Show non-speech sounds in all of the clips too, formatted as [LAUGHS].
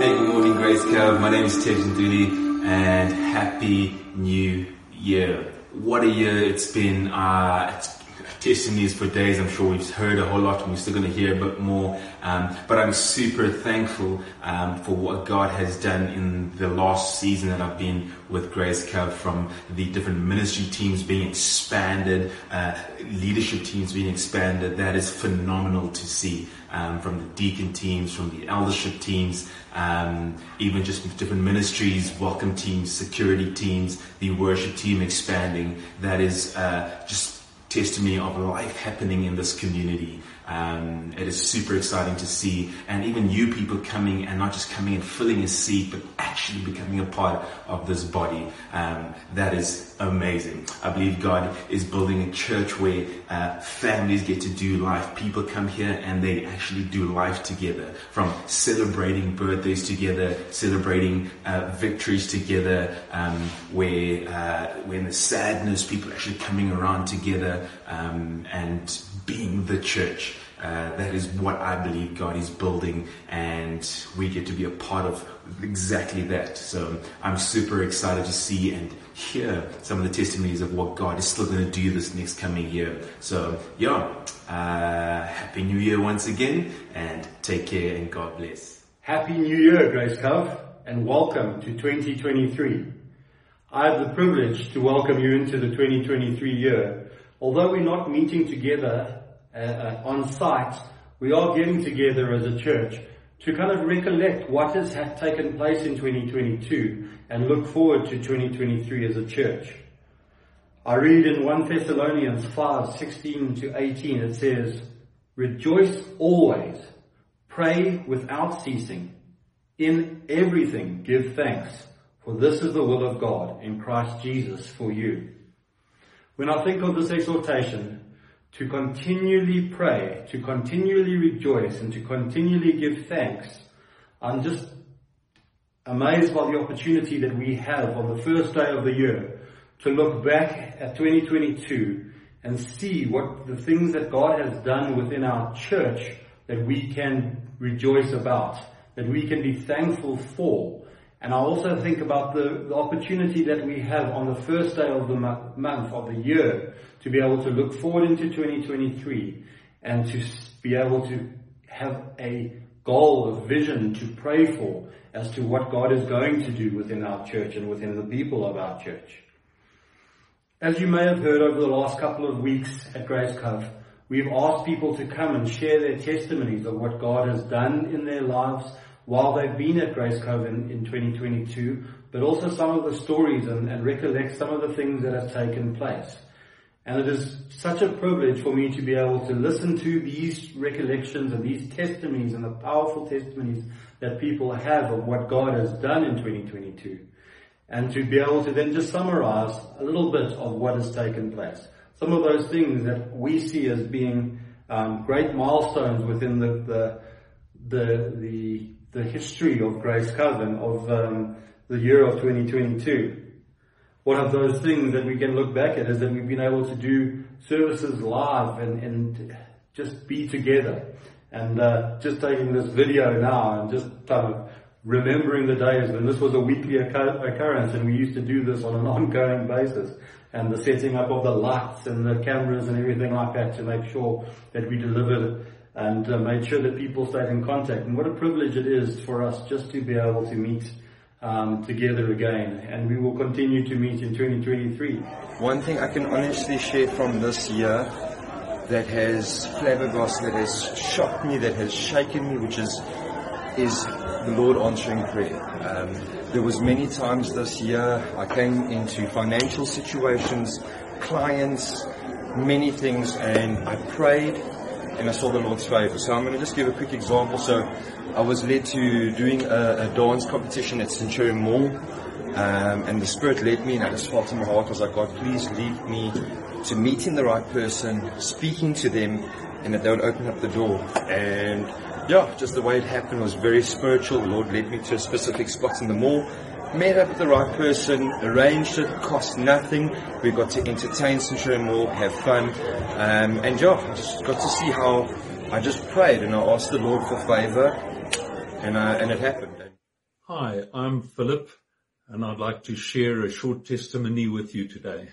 Hey, good morning, Grace Cove. My name is Tej Nduli, and happy new year. What a year it's been. Uh, it's testimonies for days. I'm sure we've heard a whole lot and we're still going to hear a bit more. Um, but I'm super thankful um, for what God has done in the last season that I've been with Grace Cove from the different ministry teams being expanded, uh, leadership teams being expanded. That is phenomenal to see. Um, from the deacon teams, from the eldership teams, um, even just different ministries, welcome teams, security teams, the worship team expanding. That is uh, just testimony of life happening in this community. Um, it is super exciting to see, and even you people coming and not just coming and filling a seat, but actually becoming a part of this body. Um, that is amazing. I believe God is building a church where uh, families get to do life. People come here and they actually do life together, from celebrating birthdays together, celebrating uh, victories together, um, where uh, when the sadness, people actually coming around together um, and being the church. Uh, that is what I believe God is building, and we get to be a part of exactly that. So I'm super excited to see and hear some of the testimonies of what God is still going to do this next coming year. So yeah, uh, happy New Year once again, and take care and God bless. Happy New Year, Grace Cove, and welcome to 2023. I have the privilege to welcome you into the 2023 year. Although we're not meeting together uh, uh, on site, we are getting together as a church to kind of recollect what has taken place in 2022 and look forward to 2023 as a church. I read in 1 Thessalonians 5, 16 to 18, it says, Rejoice always, pray without ceasing, in everything give thanks, for this is the will of God in Christ Jesus for you. When I think of this exhortation, to continually pray, to continually rejoice, and to continually give thanks. I'm just amazed by the opportunity that we have on the first day of the year to look back at 2022 and see what the things that God has done within our church that we can rejoice about, that we can be thankful for. And I also think about the, the opportunity that we have on the first day of the month, of the year, to be able to look forward into 2023 and to be able to have a goal, a vision to pray for as to what God is going to do within our church and within the people of our church. As you may have heard over the last couple of weeks at Grace Cove, we've asked people to come and share their testimonies of what God has done in their lives while they've been at Grace Cove in, in 2022, but also some of the stories and, and recollect some of the things that have taken place. And it is such a privilege for me to be able to listen to these recollections and these testimonies and the powerful testimonies that people have of what God has done in 2022. And to be able to then just summarize a little bit of what has taken place. Some of those things that we see as being um, great milestones within the, the, the, the, the history of Grace Covenant of um, the year of 2022 one of those things that we can look back at is that we've been able to do services live and, and just be together. And uh, just taking this video now and just kind of remembering the days when this was a weekly occurrence and we used to do this on an ongoing basis and the setting up of the lights and the cameras and everything like that to make sure that we delivered and uh, made sure that people stayed in contact. And what a privilege it is for us just to be able to meet um, together again, and we will continue to meet in 2023. One thing I can honestly share from this year that has flabbergasted, that has shocked me, that has shaken me, which is is the Lord answering prayer. Um, there was many times this year I came into financial situations, clients, many things, and I prayed and I saw the Lord's favor. So I'm going to just give a quick example. So I was led to doing a, a dance competition at Centurion Mall, um, and the Spirit led me, and I just felt in my heart, I was like, God, please lead me to meeting the right person, speaking to them, and that they would open up the door. And yeah, just the way it happened was very spiritual. The Lord led me to a specific spot in the mall, met up with the right person, arranged it, cost nothing. We got to entertain Centurion Mall, have fun, um, and yeah, I just got to see how I just prayed and I asked the Lord for favor and, uh, and it happened. Hi, I'm Philip, and I'd like to share a short testimony with you today.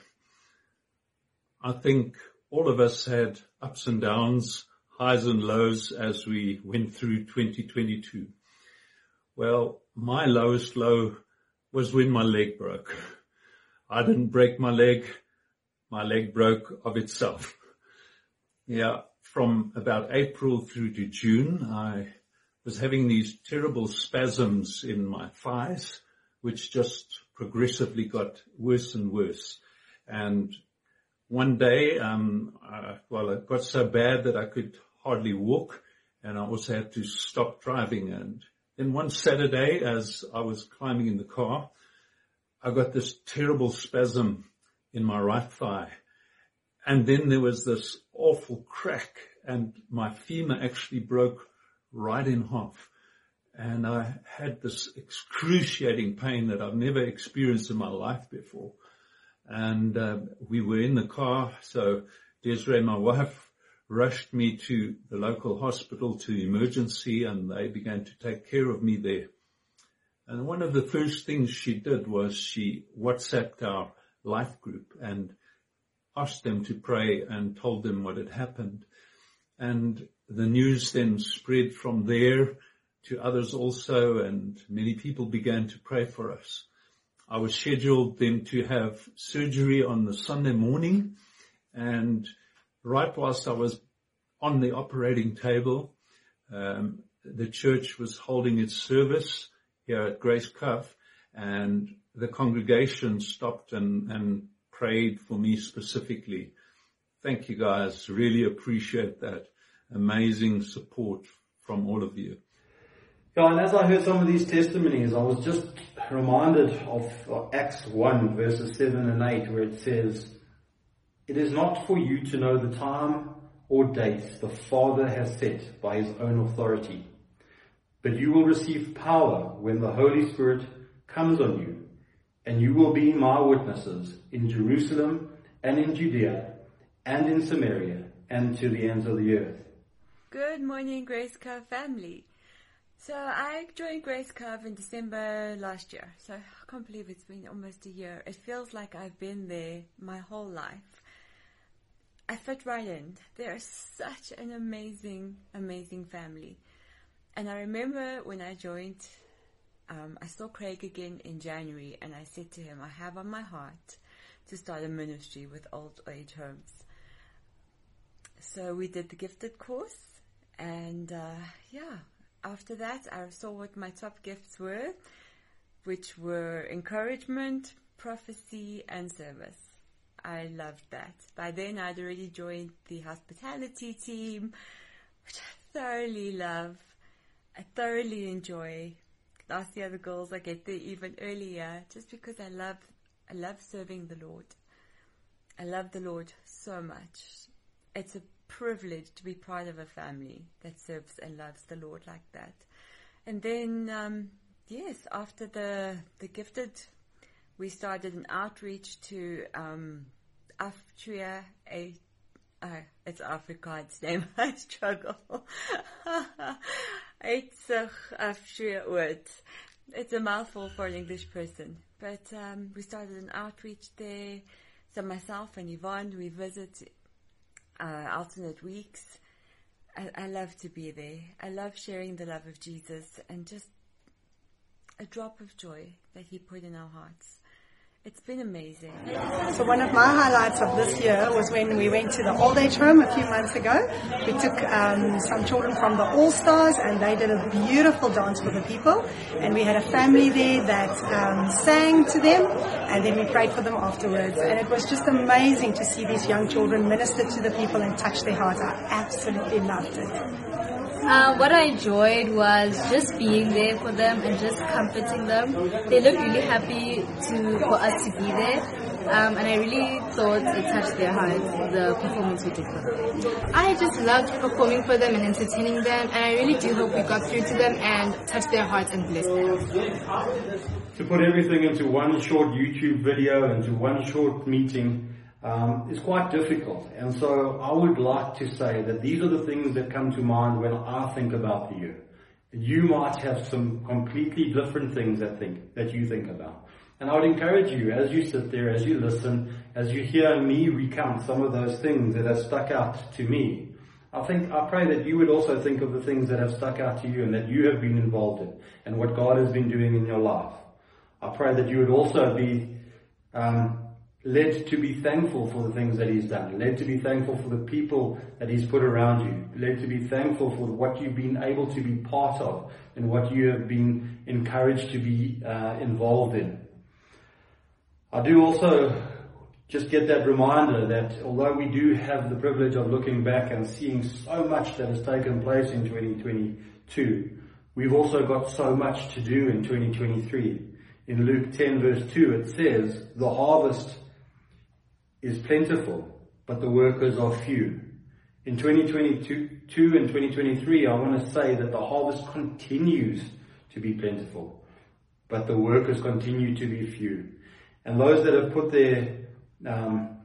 I think all of us had ups and downs, highs and lows as we went through 2022. Well, my lowest low was when my leg broke. I didn't break my leg. My leg broke of itself. Yeah, from about April through to June, I was having these terrible spasms in my thighs, which just progressively got worse and worse. And one day, um, uh, well, it got so bad that I could hardly walk and I also had to stop driving. And then one Saturday, as I was climbing in the car, I got this terrible spasm in my right thigh. And then there was this awful crack and my femur actually broke right in half. And I had this excruciating pain that I've never experienced in my life before. And uh, we were in the car, so Desiree, my wife, rushed me to the local hospital to emergency and they began to take care of me there. And one of the first things she did was she WhatsApped our life group and asked them to pray and told them what had happened. And the news then spread from there to others also and many people began to pray for us. I was scheduled then to have surgery on the Sunday morning and right whilst I was on the operating table, um, the church was holding its service here at Grace Cove and the congregation stopped and, and prayed for me specifically. Thank you guys. Really appreciate that amazing support from all of you. Yeah, and as I heard some of these testimonies, I was just reminded of Acts 1 verses 7 and 8 where it says, It is not for you to know the time or dates the Father has set by his own authority, but you will receive power when the Holy Spirit comes on you, and you will be my witnesses in Jerusalem and in Judea and in Samaria and to the ends of the earth. Good morning, Grace Cove family. So I joined Grace Cove in December last year. So I can't believe it's been almost a year. It feels like I've been there my whole life. I fit right in. They're such an amazing, amazing family. And I remember when I joined, um, I saw Craig again in January and I said to him, I have on my heart to start a ministry with old age homes. So we did the gifted course and uh, yeah, after that, I saw what my top gifts were, which were encouragement, prophecy, and service. I loved that. By then, I'd already joined the hospitality team, which I thoroughly love. I thoroughly enjoy. Year, the other girls, I get there even earlier, just because I love, I love serving the Lord. I love the Lord so much. It's a privilege to be part of a family that serves and loves the Lord like that. And then, um, yes, after the the gifted, we started an outreach to um, Aftria. A, uh, it's Afrikaans name. [LAUGHS] I struggle. [LAUGHS] Eitzig Aftria Oort. It's a mouthful for an English person. But um, we started an outreach there. So myself and Yvonne, we visit uh, alternate weeks. I, I love to be there. I love sharing the love of Jesus and just a drop of joy that He put in our hearts. It's been amazing. So one of my highlights of this year was when we went to the old age home a few months ago. We took um, some children from the All Stars and they did a beautiful dance for the people. And we had a family there that um, sang to them and then we prayed for them afterwards. And it was just amazing to see these young children minister to the people and touch their hearts. I absolutely loved it. Uh, what I enjoyed was just being there for them and just comforting them. They looked really happy to for us to be there. Um, and I really thought it touched their hearts, the performance we did for them. I just loved performing for them and entertaining them, and I really do hope we got through to them and touched their hearts and blessed them. To put everything into one short YouTube video, into one short meeting, um, is quite difficult. And so I would like to say that these are the things that come to mind when I think about the year. You might have some completely different things that think that you think about. And I would encourage you as you sit there, as you listen, as you hear me recount some of those things that have stuck out to me. I think, I pray that you would also think of the things that have stuck out to you and that you have been involved in and what God has been doing in your life. I pray that you would also be um, led to be thankful for the things that He's done, led to be thankful for the people that He's put around you, led to be thankful for what you've been able to be part of and what you have been encouraged to be uh, involved in. I do also just get that reminder that although we do have the privilege of looking back and seeing so much that has taken place in 2022, we've also got so much to do in 2023. In Luke 10 verse 2 it says, the harvest is plentiful, but the workers are few. In 2022 and 2023, I want to say that the harvest continues to be plentiful, but the workers continue to be few. And those that have put their um,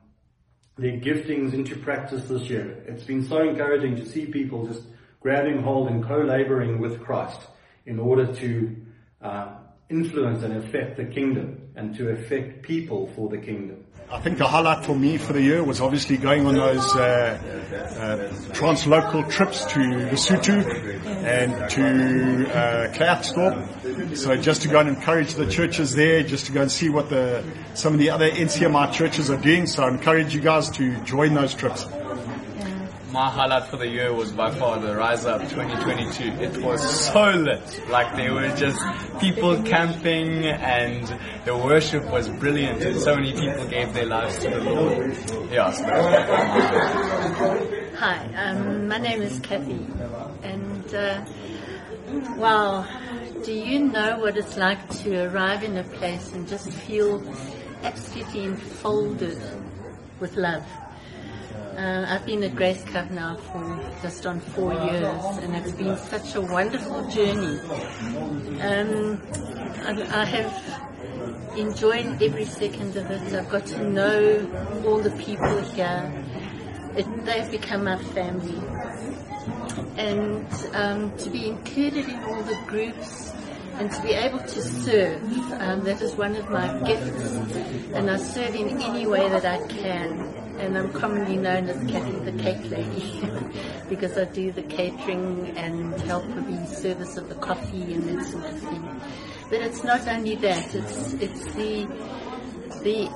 their giftings into practice this year, it's been so encouraging to see people just grabbing hold and co-laboring with Christ in order to uh, influence and affect the kingdom and to affect people for the kingdom. I think the highlight for me for the year was obviously going on those uh, uh, translocal trips to Lesotho and to uh, Klerksdorp. So just to go and encourage the churches there, just to go and see what the some of the other NCMI churches are doing. So I encourage you guys to join those trips my highlight for the year was by far the Rise Up 2022. It was so lit. Like there were just people camping and the worship was brilliant and so many people gave their lives to the Lord. Yeah. Hi, um, my name is Kathy and uh, wow, do you know what it's like to arrive in a place and just feel absolutely enfolded with love? Uh, I've been at Grace Cove now for just on four years, and it's been such a wonderful journey. Um, I, I, have enjoyed every second of it. I've got to know all the people here. It, they've become my family. And um, to be included in all the groups and to be able to serve, um, that is one of my gifts. And I serve in any way that I can and I'm commonly known as Kathy the Cake Lady [LAUGHS] because I do the catering and help with the service of the coffee and that sort of thing. But it's not only that; it's it's the the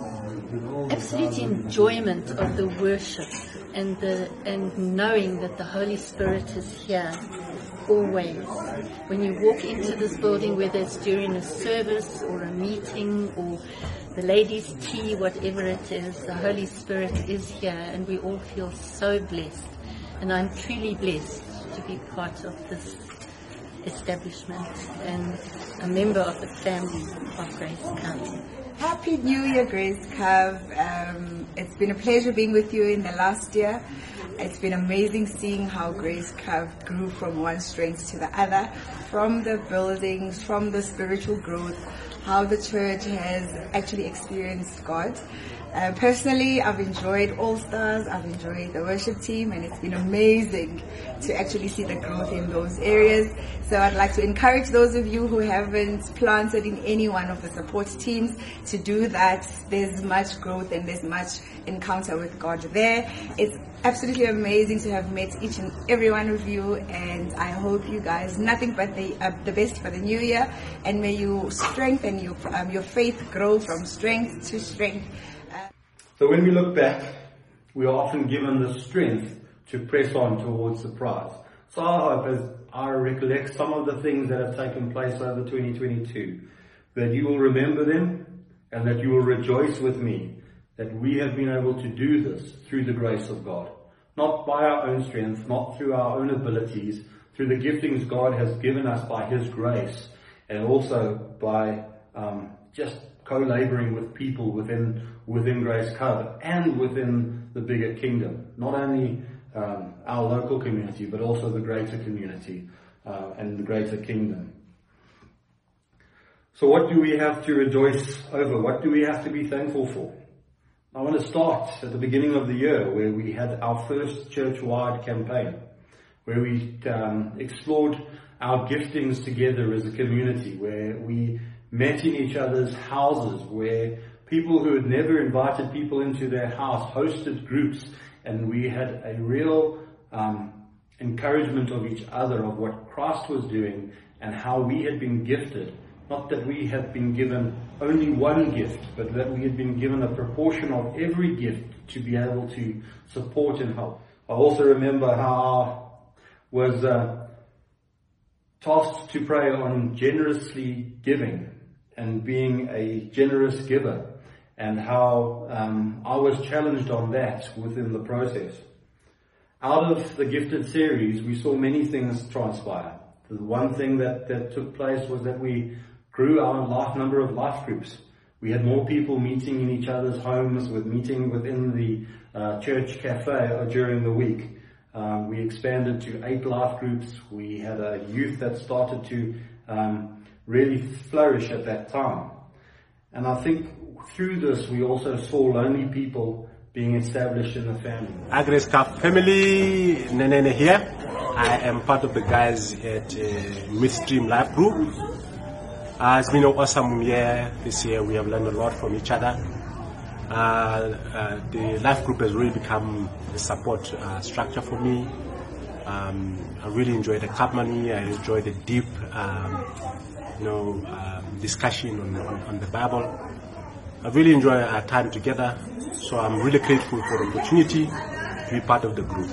absolute enjoyment of the worship and the and knowing that the Holy Spirit is here always. When you walk into this building, whether it's during a service or a meeting or the ladies' tea, whatever it is, the Holy Spirit is here and we all feel so blessed. And I'm truly blessed to be part of this establishment and a member of the family of Grace Cove. Happy New Year, Grace Cove. Um, it's been a pleasure being with you in the last year. It's been amazing seeing how Grace Cove grew from one strength to the other, from the buildings, from the spiritual growth, how the church has actually experienced God. Uh, personally, I've enjoyed All Stars, I've enjoyed the worship team, and it's been amazing to actually see the growth in those areas. So I'd like to encourage those of you who haven't planted in any one of the support teams to do that. There's much growth and there's much encounter with God there. It's absolutely amazing to have met each and every one of you, and I hope you guys nothing but the uh, the best for the new year, and may you strengthen your um, your faith grow from strength to strength. Uh, so when we look back, we are often given the strength to press on towards the prize. So I hope as I recollect some of the things that have taken place over 2022, that you will remember them and that you will rejoice with me that we have been able to do this through the grace of God. Not by our own strength, not through our own abilities, through the giftings God has given us by His grace, and also by um, just co-laboring with people within within Grace Cove and within the bigger kingdom. Not only um, our local community, but also the greater community uh, and the greater kingdom. So what do we have to rejoice over? What do we have to be thankful for? I want to start at the beginning of the year where we had our first church-wide campaign, where we um, explored our giftings together as a community, where we met in each other's houses, where people who had never invited people into their house hosted groups, and we had a real um, encouragement of each other of what Christ was doing and how we had been gifted. Not that we had been given only one gift, but that we had been given a proportion of every gift to be able to support and help. I also remember how I was uh, tasked to pray on generously giving and being a generous giver and how um, I was challenged on that within the process. Out of the gifted series, we saw many things transpire. The one thing that, that took place was that we grew our life number of life groups. We had more people meeting in each other's homes, with meeting within the uh, church cafe during the week. Um, we expanded to eight life groups. We had a youth that started to um, really flourish at that time. And I think through this, we also saw lonely people being established in the family. Agres Cup family, Nenene here. I am part of the guys at uh, Midstream Life Group. Uh, it's been an awesome year this year. We have learned a lot from each other. Uh, uh, the life group has really become a support uh, structure for me. Um, I really enjoy the money. I enjoy the deep, um, you know, um, discussion on, on, on, the Bible. I really enjoy our time together. So I'm really grateful for the opportunity to be part of the group.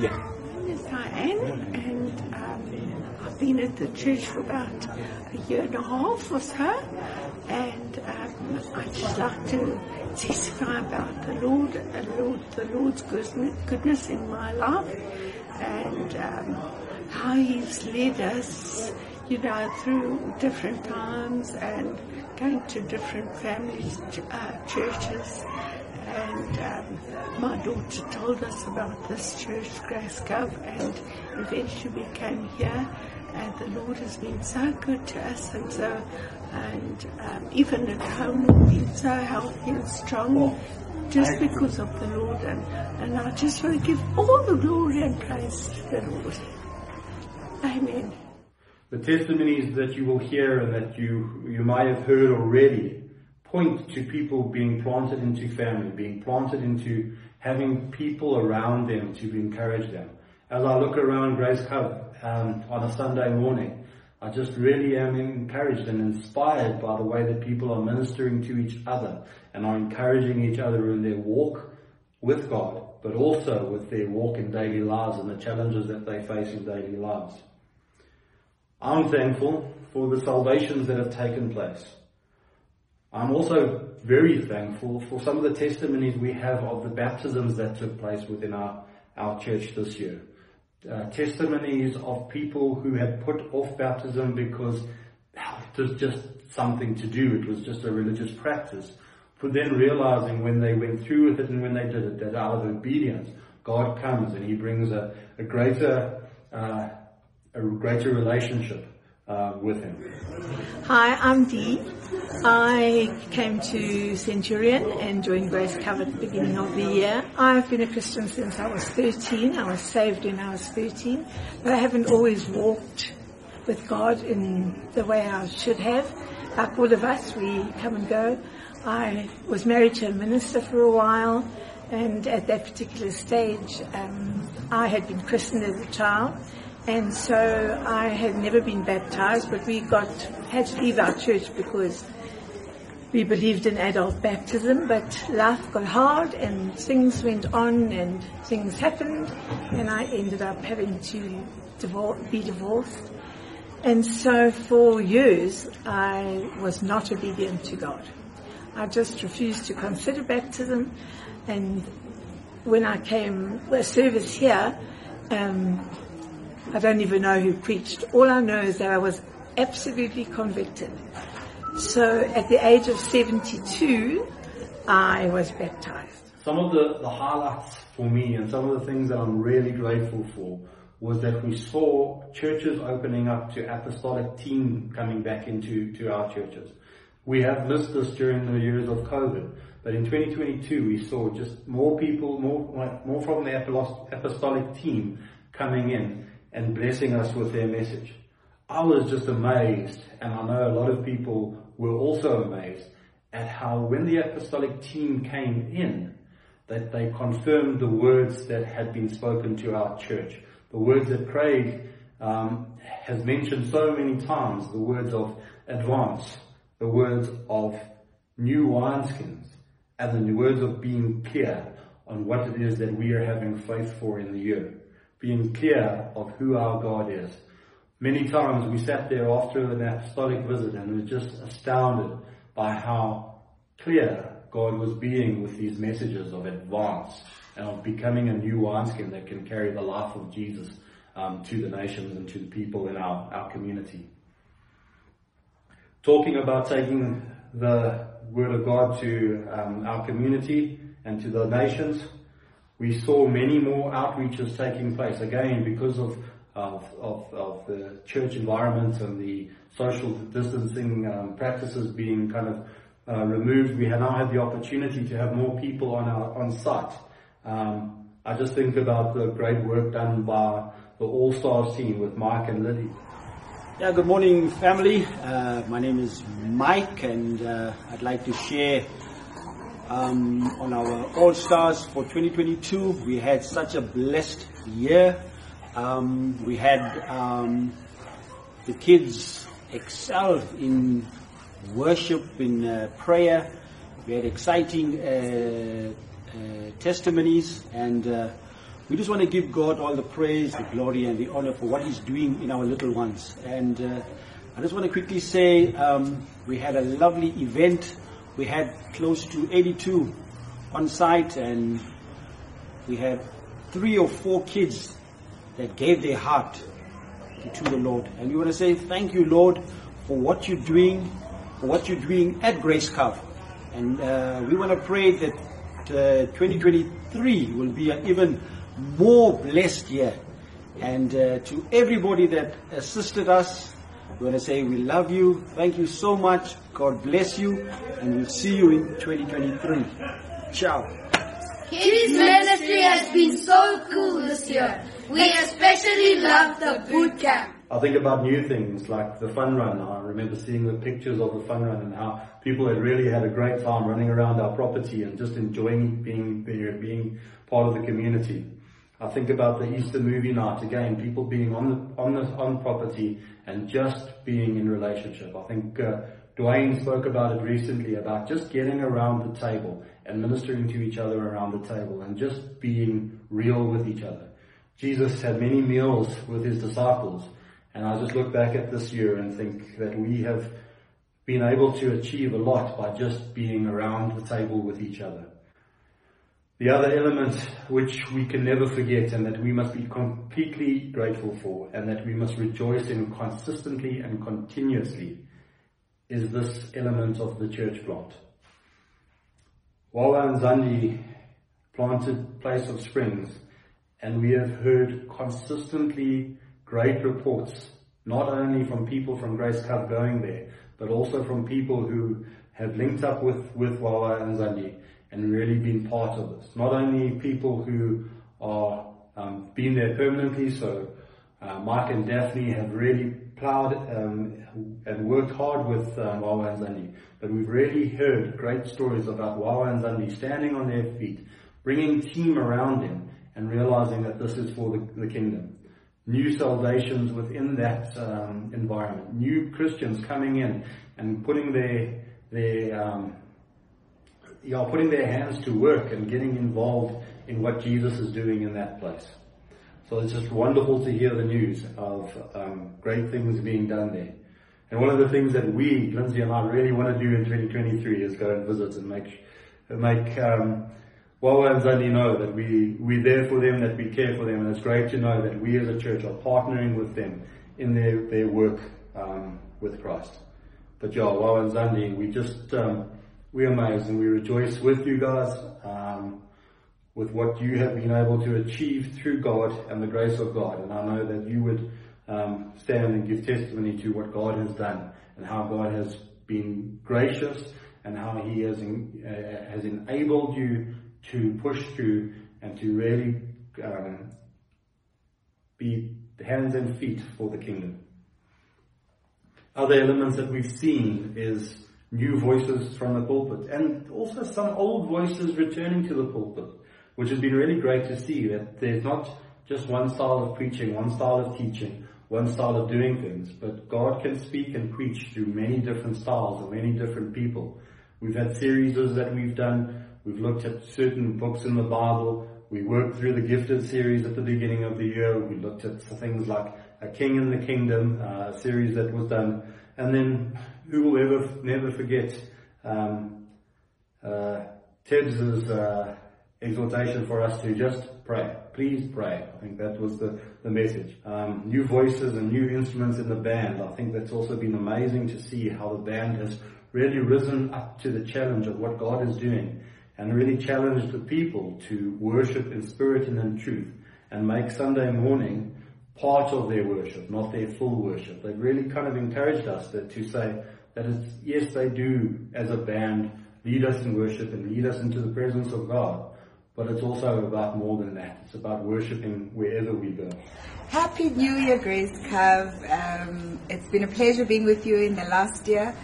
Yeah. Yes, I am, and um, I've been at the church for about a year and a half or so, and um, I'd just like to testify about the Lord and Lord, the Lord's goodness in my life, and um, how He's led us, you know, through different times and going to different families, uh, churches. And um, my daughter told us about this church, Grace Cove, and eventually we came here and the Lord has been so good to us and so and um, even at home we've been so healthy and strong just because of the Lord and, and I just want to give all the glory and praise to the Lord. Amen. The testimonies that you will hear and that you, you might have heard already point to people being planted into family, being planted into having people around them to encourage them. As I look around Grace Cove, um, on a Sunday morning. I just really am encouraged and inspired by the way that people are ministering to each other and are encouraging each other in their walk with God, but also with their walk in daily lives and the challenges that they face in daily lives. I'm thankful for the salvations that have taken place. I'm also very thankful for some of the testimonies we have of the baptisms that took place within our, our church this year uh, testimonies of people who had put off baptism because it was just something to do. It was just a religious practice. For then realizing when they went through with it and when they did it, that out of obedience, God comes and He brings a, a greater, uh, a greater relationship uh, with Him. Hi, I'm Dee. I came to Centurion and joined Grace Cove at the beginning of the year. I've been a Christian since I was 13. I was saved when I was 13, but I haven't always walked with God in the way I should have. Like all of us, we come and go. I was married to a minister for a while, and at that particular stage, um, I had been christened as a child. And so I had never been baptized, but we got had to leave our church because we believed in adult baptism. But life got hard, and things went on, and things happened, and I ended up having to be divorced. And so for years, I was not obedient to God. I just refused to consider baptism, and when I came, a service here, um, I don't even know who preached. All I know is that I was absolutely convicted. So at the age of 72, I was baptized. Some of the, the highlights for me and some of the things that I'm really grateful for was that we saw churches opening up to apostolic team coming back into to our churches. We have missed this during the years of COVID, but in 2022 we saw just more people, more more from the apostolic team coming in and blessing us with their message. I was just amazed, and I know a lot of people were also amazed at how when the apostolic team came in, that they confirmed the words that had been spoken to our church. The words that Craig um, has mentioned so many times, the words of advance, the words of new wineskins, and the words of being clear on what it is that we are having faith for in the year. Being clear of who our God is. Many times we sat there after an apostolic visit and were just astounded by how clear God was being with these messages of advance and of becoming a new wineskin that can carry the life of Jesus um, to the nations and to the people in our, our community. Talking about taking the Word of God to um, our community and to the nations, we saw many more outreaches taking place. Again, because of, of, of, of the church environment and the social distancing um, practices being kind of uh, removed, we have now had the opportunity to have more people on our on site. Um, I just think about the great work done by the All Stars team with Mike and Lily. Yeah, good morning, family. Uh, my name is Mike, and uh, I'd like to share um, on our All Stars for 2022. We had such a blessed year. Um, we had um, the kids excel in worship, in uh, prayer. We had exciting uh, uh, testimonies, and uh, we just want to give God all the praise, the glory, and the honor for what He's doing in our little ones. And uh, I just want to quickly say um, we had a lovely event. We had close to 82 on site, and we had three or four kids that gave their heart to the Lord. And we want to say thank you, Lord, for what you're doing, for what you're doing at Grace Cove. And uh, we want to pray that uh, 2023 will be an even more blessed year. And uh, to everybody that assisted us, we want to say we love you. Thank you so much. God bless you. And we'll see you in 2023. Ciao. Kids ministry has been so cool this year. We especially love the boot camp. I think about new things like the fun run. I remember seeing the pictures of the fun run and how people had really had a great time running around our property and just enjoying being there, being part of the community. I think about the Easter movie night again, people being on the on the on property and just being in relationship. I think uh, Dwayne spoke about it recently about just getting around the table and ministering to each other around the table and just being real with each other. Jesus had many meals with his disciples and I just look back at this year and think that we have been able to achieve a lot by just being around the table with each other. The other element which we can never forget and that we must be completely grateful for and that we must rejoice in consistently and continuously is this element of the church plant. Wawa and Zandi planted Place of Springs and we have heard consistently great reports, not only from people from Grace Cove going there, but also from people who have linked up with, with Wawa and Zandi and really been part of this. Not only people who are um, been there permanently, so uh, Mike and Daphne have really plowed um, and worked hard with uh, Wawa and Zandi, but we've really heard great stories about Wawa and Zandi standing on their feet, bringing team around them, and realizing that this is for the, the kingdom. New salvations within that um, environment, new Christians coming in and putting their their um, you know, putting their hands to work and getting involved in what Jesus is doing in that place. So it's just wonderful to hear the news of um, great things being done there. And one of the things that we, Lindsay and I, really want to do in 2023 is go and visit and make make um, Wawa and Zandi know that we, we're there for them, that we care for them, and it's great to know that we as a church are partnering with them in their, their work um, with Christ. But yeah, Wawa and Zandi, we just, um, we're amazed and we rejoice with you guys, um, with what you have been able to achieve through God and the grace of God. And I know that you would um, stand and give testimony to what God has done and how God has been gracious and how He has, uh, has enabled you to push through and to really um, be hands and feet for the kingdom. Other elements that we've seen is new voices from the pulpit and also some old voices returning to the pulpit, which has been really great to see that there's not just one style of preaching, one style of teaching, one style of doing things, but God can speak and preach through many different styles and many different people. We've had series that we've done. We've looked at certain books in the Bible. We worked through the gifted series at the beginning of the year. We looked at things like a king in the kingdom, uh, a series that was done. And then who will ever never forget um, uh, Ted's uh, exhortation for us to just pray. Please pray. I think that was the, the message. Um, new voices and new instruments in the band. I think that's also been amazing to see how the band has really risen up to the challenge of what God is doing and really challenged the people to worship in spirit and in truth and make Sunday morning part of their worship, not their full worship. They've really kind of encouraged us that, to say that it's, yes, they do as a band lead us in worship and lead us into the presence of God, but it's also about more than that. It's about worshiping wherever we go. Happy New Year, Grace Cove. Um, it's been a pleasure being with you in the last year.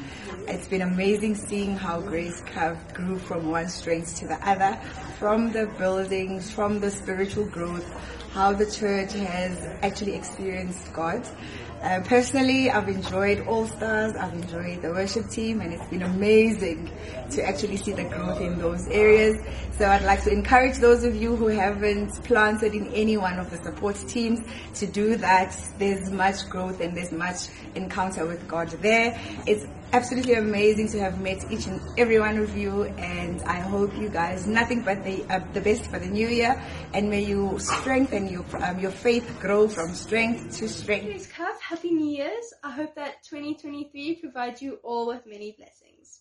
It's been amazing seeing how Grace Cove grew from one strength to the other, from the buildings, from the spiritual growth, how the church has actually experienced God. Uh, personally, I've enjoyed All Stars, I've enjoyed the worship team, and it's been amazing to actually see the growth in those areas. So I'd like to encourage those of you who haven't planted in any one of the support teams to do that. There's much growth and there's much encounter with God there. It's absolutely amazing to have met each and every one of you and I hope you guys nothing but the uh, the best for the new year and may you strengthen your um, your faith grow from strength to strength. Cove, Happy New Year's. I hope that 2023 provides you all with many blessings.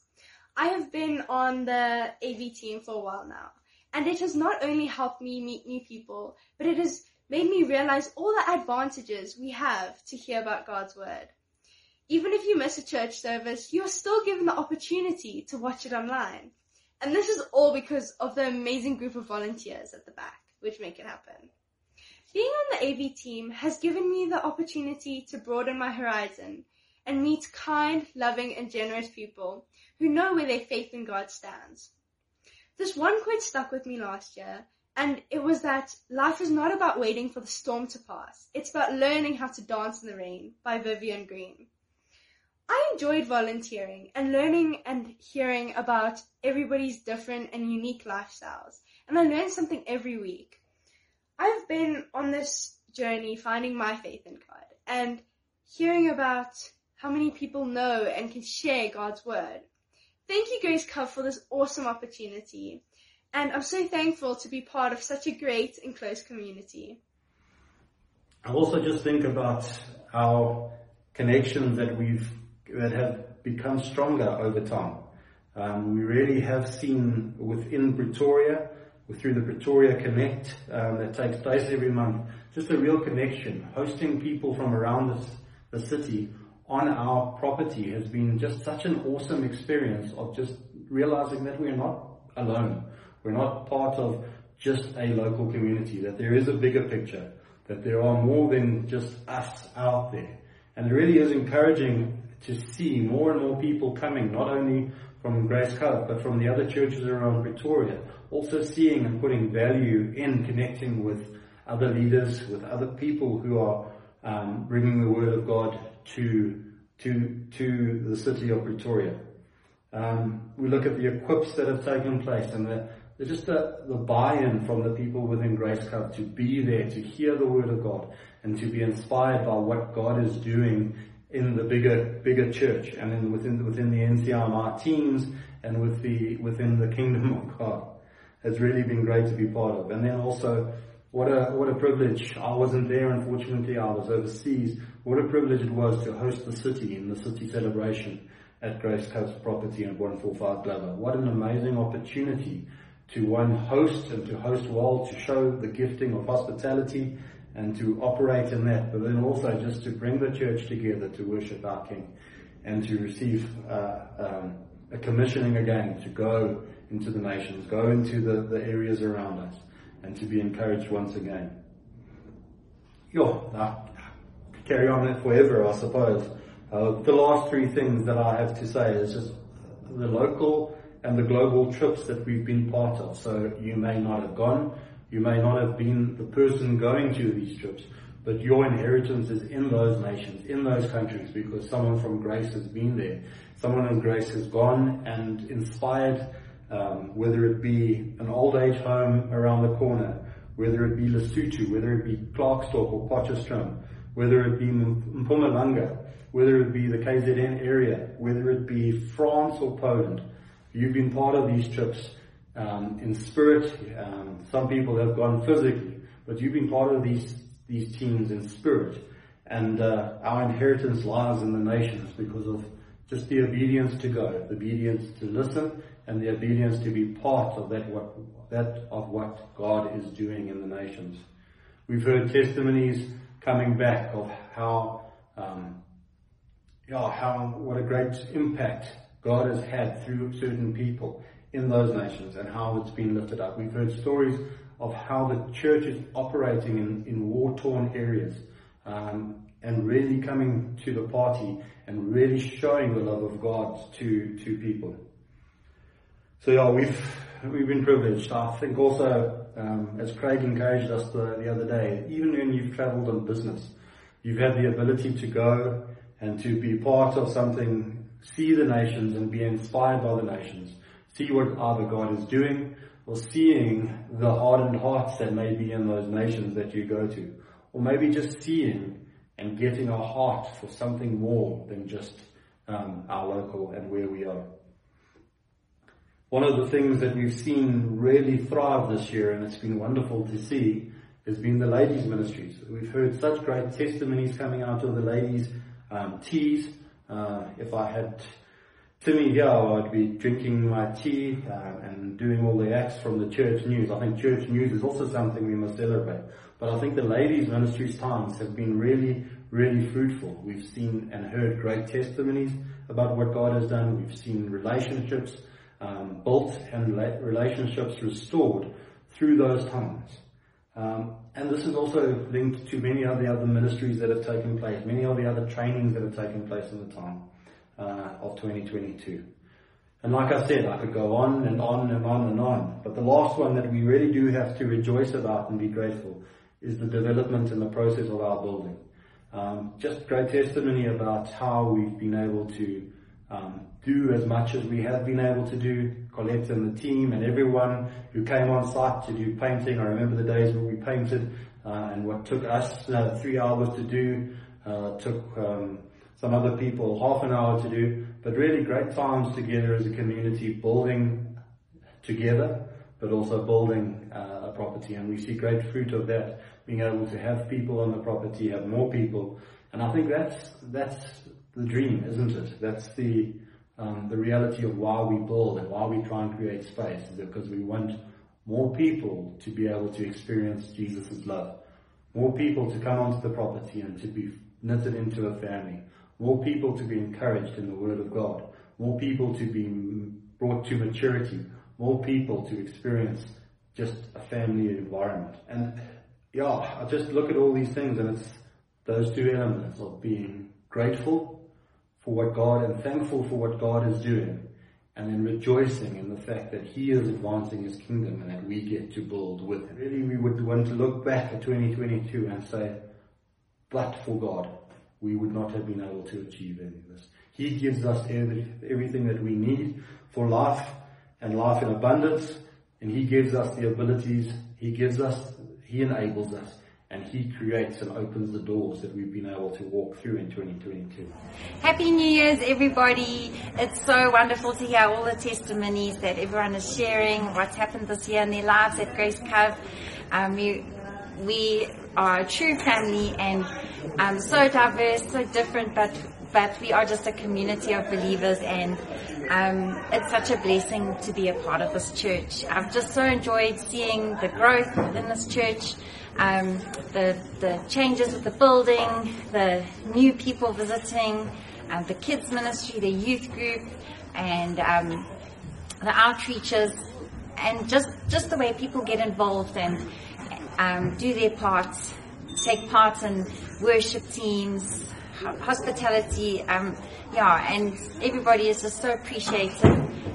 I have been on the AV team for a while now and it has not only helped me meet new people but it has made me realize all the advantages we have to hear about God's word. Even if you miss a church service, you are still given the opportunity to watch it online. And this is all because of the amazing group of volunteers at the back, which make it happen. Being on the AV team has given me the opportunity to broaden my horizon and meet kind, loving, and generous people who know where their faith in God stands. This one quote stuck with me last year, and it was that life is not about waiting for the storm to pass. It's about learning how to dance in the rain by Vivian Green. I enjoyed volunteering and learning and hearing about everybody's different and unique lifestyles. And I learned something every week. I've been on this journey finding my faith in God and hearing about how many people know and can share God's word. Thank you, Grace Cove, for this awesome opportunity. And I'm so thankful to be part of such a great and close community. I also just think about our connections that we've that have become stronger over time. Um, we really have seen within Pretoria, through the Pretoria Connect um, that takes place every month, just a real connection. Hosting people from around the city on our property has been just such an awesome experience of just realizing that we're not alone. We're not part of just a local community, that there is a bigger picture, that there are more than just us out there. And it really is encouraging to see more and more people coming, not only from Grace Cove, but from the other churches around Pretoria, also seeing and putting value in connecting with other leaders, with other people who are um, bringing the word of God to to to the city of Pretoria. Um, we look at the equips that have taken place and the, the just the, the buy-in from the people within Grace Cove to be there, to hear the word of God, and to be inspired by what God is doing in the bigger bigger church and in within within the NCMI teams and with the within the kingdom of God. It's really been great to be part of. And then also what a what a privilege. I wasn't there unfortunately, I was overseas. What a privilege it was to host the city in the city celebration at Grace Cove's property in 145 Glover. What an amazing opportunity to one host and to host well, to show the gifting of hospitality and to operate in that, but then also just to bring the church together to worship our King and to receive uh, um, a commissioning again to go into the nations, go into the, the areas around us, and to be encouraged once again. Yo, carry on it forever, I suppose. Uh, the last three things that I have to say is just the local and the global trips that we've been part of. So you may not have gone, you may not have been the person going to these trips, but your inheritance is in those nations, in those countries, because someone from Grace has been there. Someone in Grace has gone and inspired, um, whether it be an old age home around the corner, whether it be Lesotho, whether it be Klerksdorp or Potchefstroom, whether it be Mpumalanga, whether it be the KZN area, whether it be France or Poland. You've been part of these trips um, in spirit. Um, some people have gone physically, but you've been part of these these teams in spirit. And uh, our inheritance lies in the nations because of just the obedience to go, the obedience to listen, and the obedience to be part of that what that of what God is doing in the nations. We've heard testimonies coming back of how um, yeah, how what a great impact God has had through certain people in those nations and how it's been lifted up. We've heard stories of how the church is operating in, in war-torn areas um, and really coming to the party and really showing the love of God to, to people. So yeah, we've, we've been privileged. I think also, um, as Craig encouraged us the, the other day, even when you've traveled on business, you've had the ability to go and to be part of something, see the nations and be inspired by the nations, see what other God is doing, or seeing the hardened hearts that may be in those nations that you go to, or maybe just seeing and getting a heart for something more than just um, our local and where we are. One of the things that we've seen really thrive this year, and it's been wonderful to see, has been the ladies' ministries. We've heard such great testimonies coming out of the ladies' um, teas. Uh, if I had Timmy here, I'd be drinking my tea uh, and doing all the acts from the church news. I think church news is also something we must celebrate. But I think the ladies' ministries times have been really, really fruitful. We've seen and heard great testimonies about what God has done. We've seen relationships um, built and relationships restored through those times. Um, and this is also linked to many of the other ministries that have taken place, many of the other trainings that have taken place in the time uh, of 2022. And like I said, I could go on and on and on and on. But the last one that we really do have to rejoice about and be grateful is the development and the process of our building. Um, just great testimony about how we've been able to um, do as much as we have been able to do. Colette and the team and everyone who came on site to do painting. I remember the days when we painted uh, and what took us uh, three hours to do uh, took um, some other people half an hour to do. But really great times together as a community, building together, but also building uh, a property. And we see great fruit of that, being able to have people on the property, have more people. And I think that's that's the dream, isn't it? That's the um, the reality of why we build and why we try and create space is because we want more people to be able to experience Jesus' love. More people to come onto the property and to be knitted into a family. More people to be encouraged in the Word of God. More people to be brought to maturity. More people to experience just a family environment. And yeah, I just look at all these things and it's those two elements of being grateful for what God and thankful for what God is doing and then rejoicing in the fact that He is advancing His kingdom and that we get to build with Him. Really, we would want to look back at 2022 and say, but for God, we would not have been able to achieve any of this. He gives us every, everything that we need for life and life in abundance, and He gives us the abilities, He gives us, He enables us and he creates and opens the doors that we've been able to walk through in 2022. Happy New Year's, everybody. It's so wonderful to hear all the testimonies that everyone is sharing, what's happened this year in their lives at Grace Cove. Um, we, we are a true family and um, so diverse, so different, but but we are just a community of believers and um, it's such a blessing to be a part of this church. I've just so enjoyed seeing the growth in this church um, the, the changes with the building, the new people visiting, um, the kids ministry, the youth group, and um, the outreaches, and just, just the way people get involved and um, do their parts, take part in worship teams, hospitality. Um, yeah, and everybody is just so appreciative,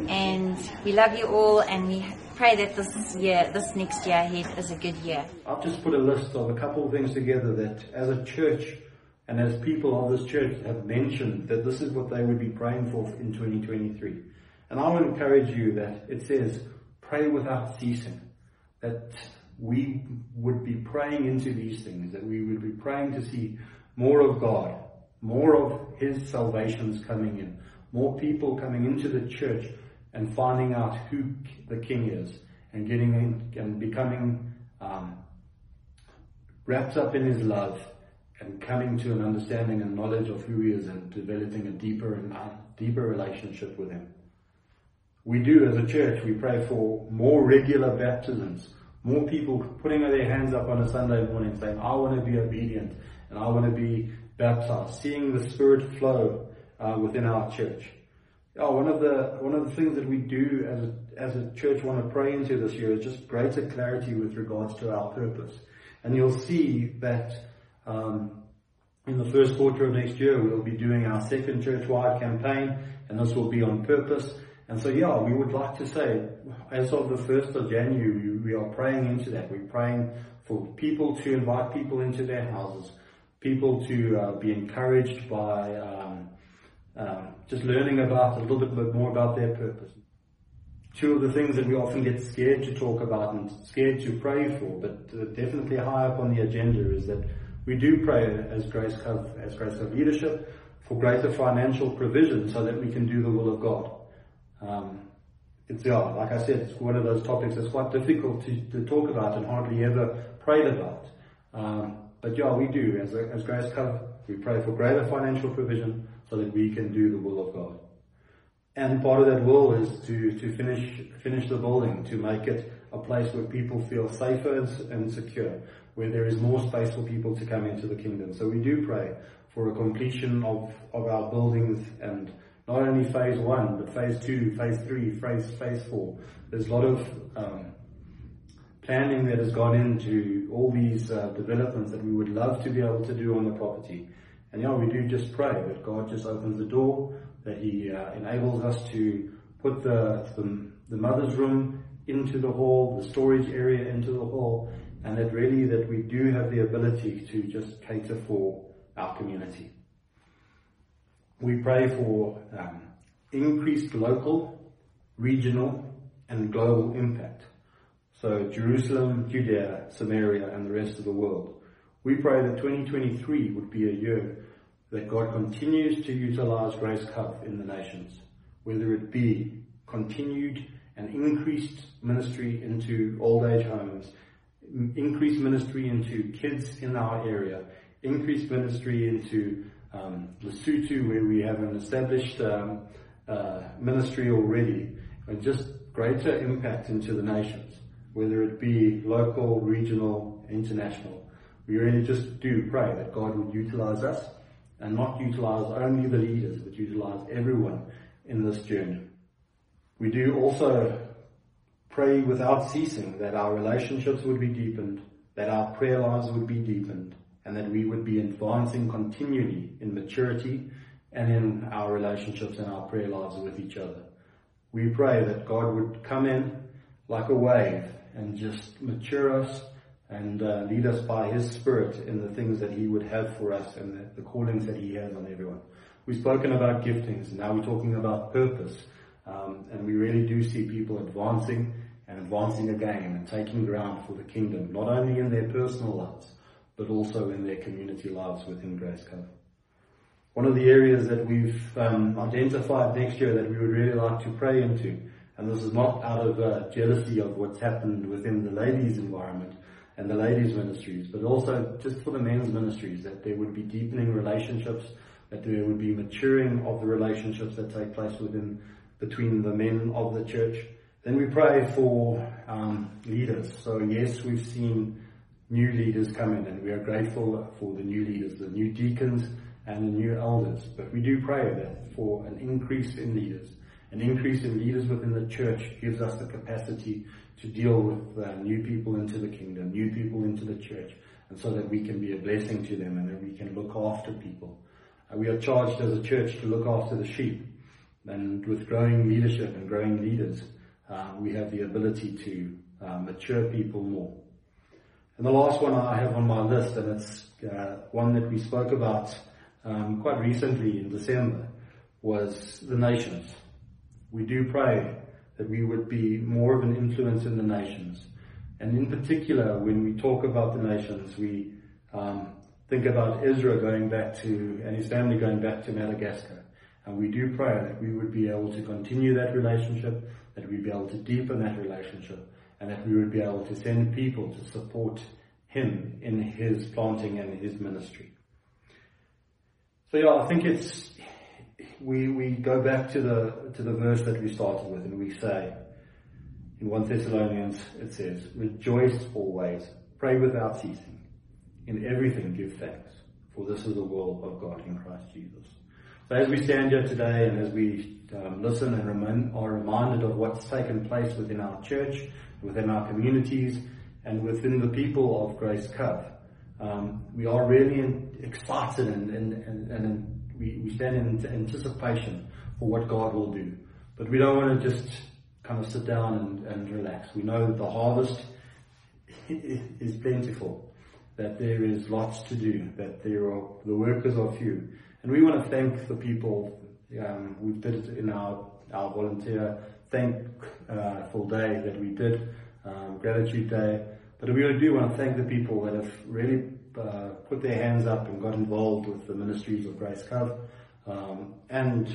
and we love you all, and we pray that this year, this next year ahead, is a good year. I've just put a list of a couple of things together that, as a church and as people of this church have mentioned, that this is what they would be praying for in 2023. And I would encourage you that it says, pray without ceasing. That we would be praying into these things, that we would be praying to see more of God, more of His salvations coming in, more people coming into the church and finding out who the King is and getting in and becoming um, wrapped up in His love and coming to an understanding and knowledge of who He is and developing a deeper and uh, deeper relationship with Him. We do as a church, we pray for more regular baptisms, more people putting their hands up on a Sunday morning saying, I want to be obedient and I want to be baptized, seeing the Spirit flow uh, within our church. Oh, one of the one of the things that we do as a, as a church want to pray into this year is just greater clarity with regards to our purpose. And you'll see that um, in the first quarter of next year we'll be doing our second church-wide campaign, and this will be on purpose. And so, yeah, we would like to say, as of the 1st of January, we are praying into that. We're praying for people to invite people into their houses, people to uh, be encouraged by um, um, just learning about a little bit more about their purpose. Two of the things that we often get scared to talk about and scared to pray for, but uh, definitely high up on the agenda is that we do pray as Grace Cove, as Grace Cove leadership for greater financial provision so that we can do the will of God. Um, it's yeah, like I said, it's one of those topics that's quite difficult to, to talk about and hardly ever prayed about. Um, but yeah, we do as as Grace Cove, we pray for greater financial provision so that we can do the will of God. And part of that will is to, to finish finish the building, to make it a place where people feel safer and, and secure, where there is more space for people to come into the kingdom. So we do pray for a completion of, of our buildings and not only phase one, but phase two, phase three, phase, phase four. There's a lot of um, planning that has gone into all these uh, developments that we would love to be able to do on the property. And yeah, we do just pray that God just opens the door, that He uh, enables us to put the, the, the mother's room into the hall, the storage area into the hall, and that really that we do have the ability to just cater for our community. We pray for um, increased local, regional, and global impact. So Jerusalem, Judea, Samaria, and the rest of the world. We pray that 2023 would be a year that God continues to utilize Grace Cove in the nations, whether it be continued and increased ministry into old age homes, increased ministry into kids in our area, increased ministry into um, Lesotho, where we have an established um, uh, ministry already, and just greater impact into the nations, whether it be local, regional, international. We really just do pray that God would utilize us and not utilize only the leaders, but utilize everyone in this journey. We do also pray without ceasing that our relationships would be deepened, that our prayer lives would be deepened, and that we would be advancing continually in maturity and in our relationships and our prayer lives with each other. We pray that God would come in like a wave and just mature us and uh, lead us by His Spirit in the things that He would have for us and the, the, callings that He has on everyone. We've spoken about giftings, now we're talking about purpose. Um, and we really do see people advancing and advancing again and taking ground for the kingdom, not only in their personal lives, but also in their community lives within Grace Cove. One of the areas that we've um, identified next year that we would really like to pray into, and this is not out of uh, jealousy of what's happened within the ladies' environment and the ladies' ministries, but also just for the men's ministries, that there would be deepening relationships, that there would be maturing of the relationships that take place within between the men of the church. Then we pray for um, leaders. So yes, we've seen new leaders come in and we are grateful for the new leaders, the new deacons and the new elders. But we do pray that for an increase in leaders. An increase in leaders within the church gives us the capacity to deal with uh, new people into the kingdom, new people into the church, and so that we can be a blessing to them and that we can look after people. Uh, we are charged as a church to look after the sheep. And with growing leadership and growing leaders, uh, we have the ability to uh, mature people more. And the last one I have on my list, and it's uh, one that we spoke about um, quite recently in December, was the nations. We do pray that we would be more of an influence in the nations. And in particular, when we talk about the nations, we um, think about Israel going back to, and his family going back to Madagascar. And we do pray that we would be able to continue that relationship, that we'd be able to deepen that relationship, and that we would be able to send people to support him in his planting and his ministry. So yeah, I think it's we we go back to the to the verse that we started with, and we say in 1 Thessalonians it says, "Rejoice always, pray without ceasing, in everything give thanks, for this is the will of God in Christ Jesus." So as we stand here today, and as we um, listen and remind, are reminded of what's taken place within our church, within our communities, and within the people of Grace Cove, um, we are really excited and, and, and, and we, we stand in anticipation for what God will do. But we don't want to just kind of sit down and, and relax. We know that the harvest is plentiful, that there is lots to do, that there are the workers are few. And we want to thank the people. Um, we did it in our, our volunteer thankful uh, day that we did, um, gratitude day. But we really do want to thank the people that have really uh, put their hands up and got involved with the ministries of Grace Cove, um, and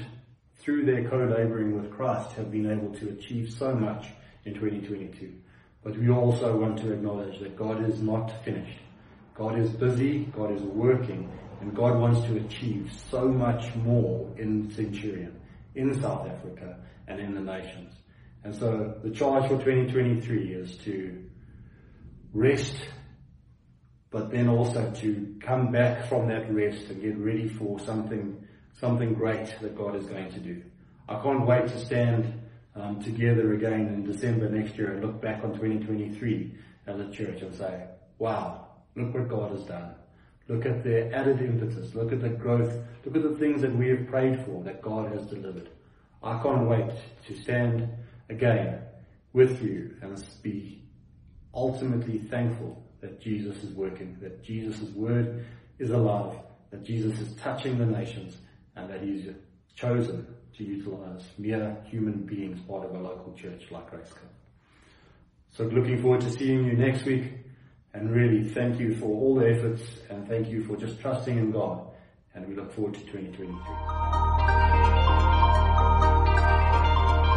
through their co-laboring with Christ have been able to achieve so much in 2022. But we also want to acknowledge that God is not finished. God is busy, God is working, and God wants to achieve so much more in Centurion, in South Africa, and in the nations. And so the charge for 2023 is to rest but then also to come back from that rest and get ready for something, something great that God is going to do. I can't wait to stand um, together again in December next year and look back on 2023 as a church and say, wow, look what God has done. Look at the added impetus. Look at the growth. Look at the things that we have prayed for that God has delivered. I can't wait to stand again with you and be ultimately thankful that Jesus is working, that Jesus' word is alive, that Jesus is touching the nations, and that he's chosen to utilize mere human beings part of a local church like Grace Cove. So looking forward to seeing you next week, and really thank you for all the efforts, and thank you for just trusting in God, and we look forward to 2023.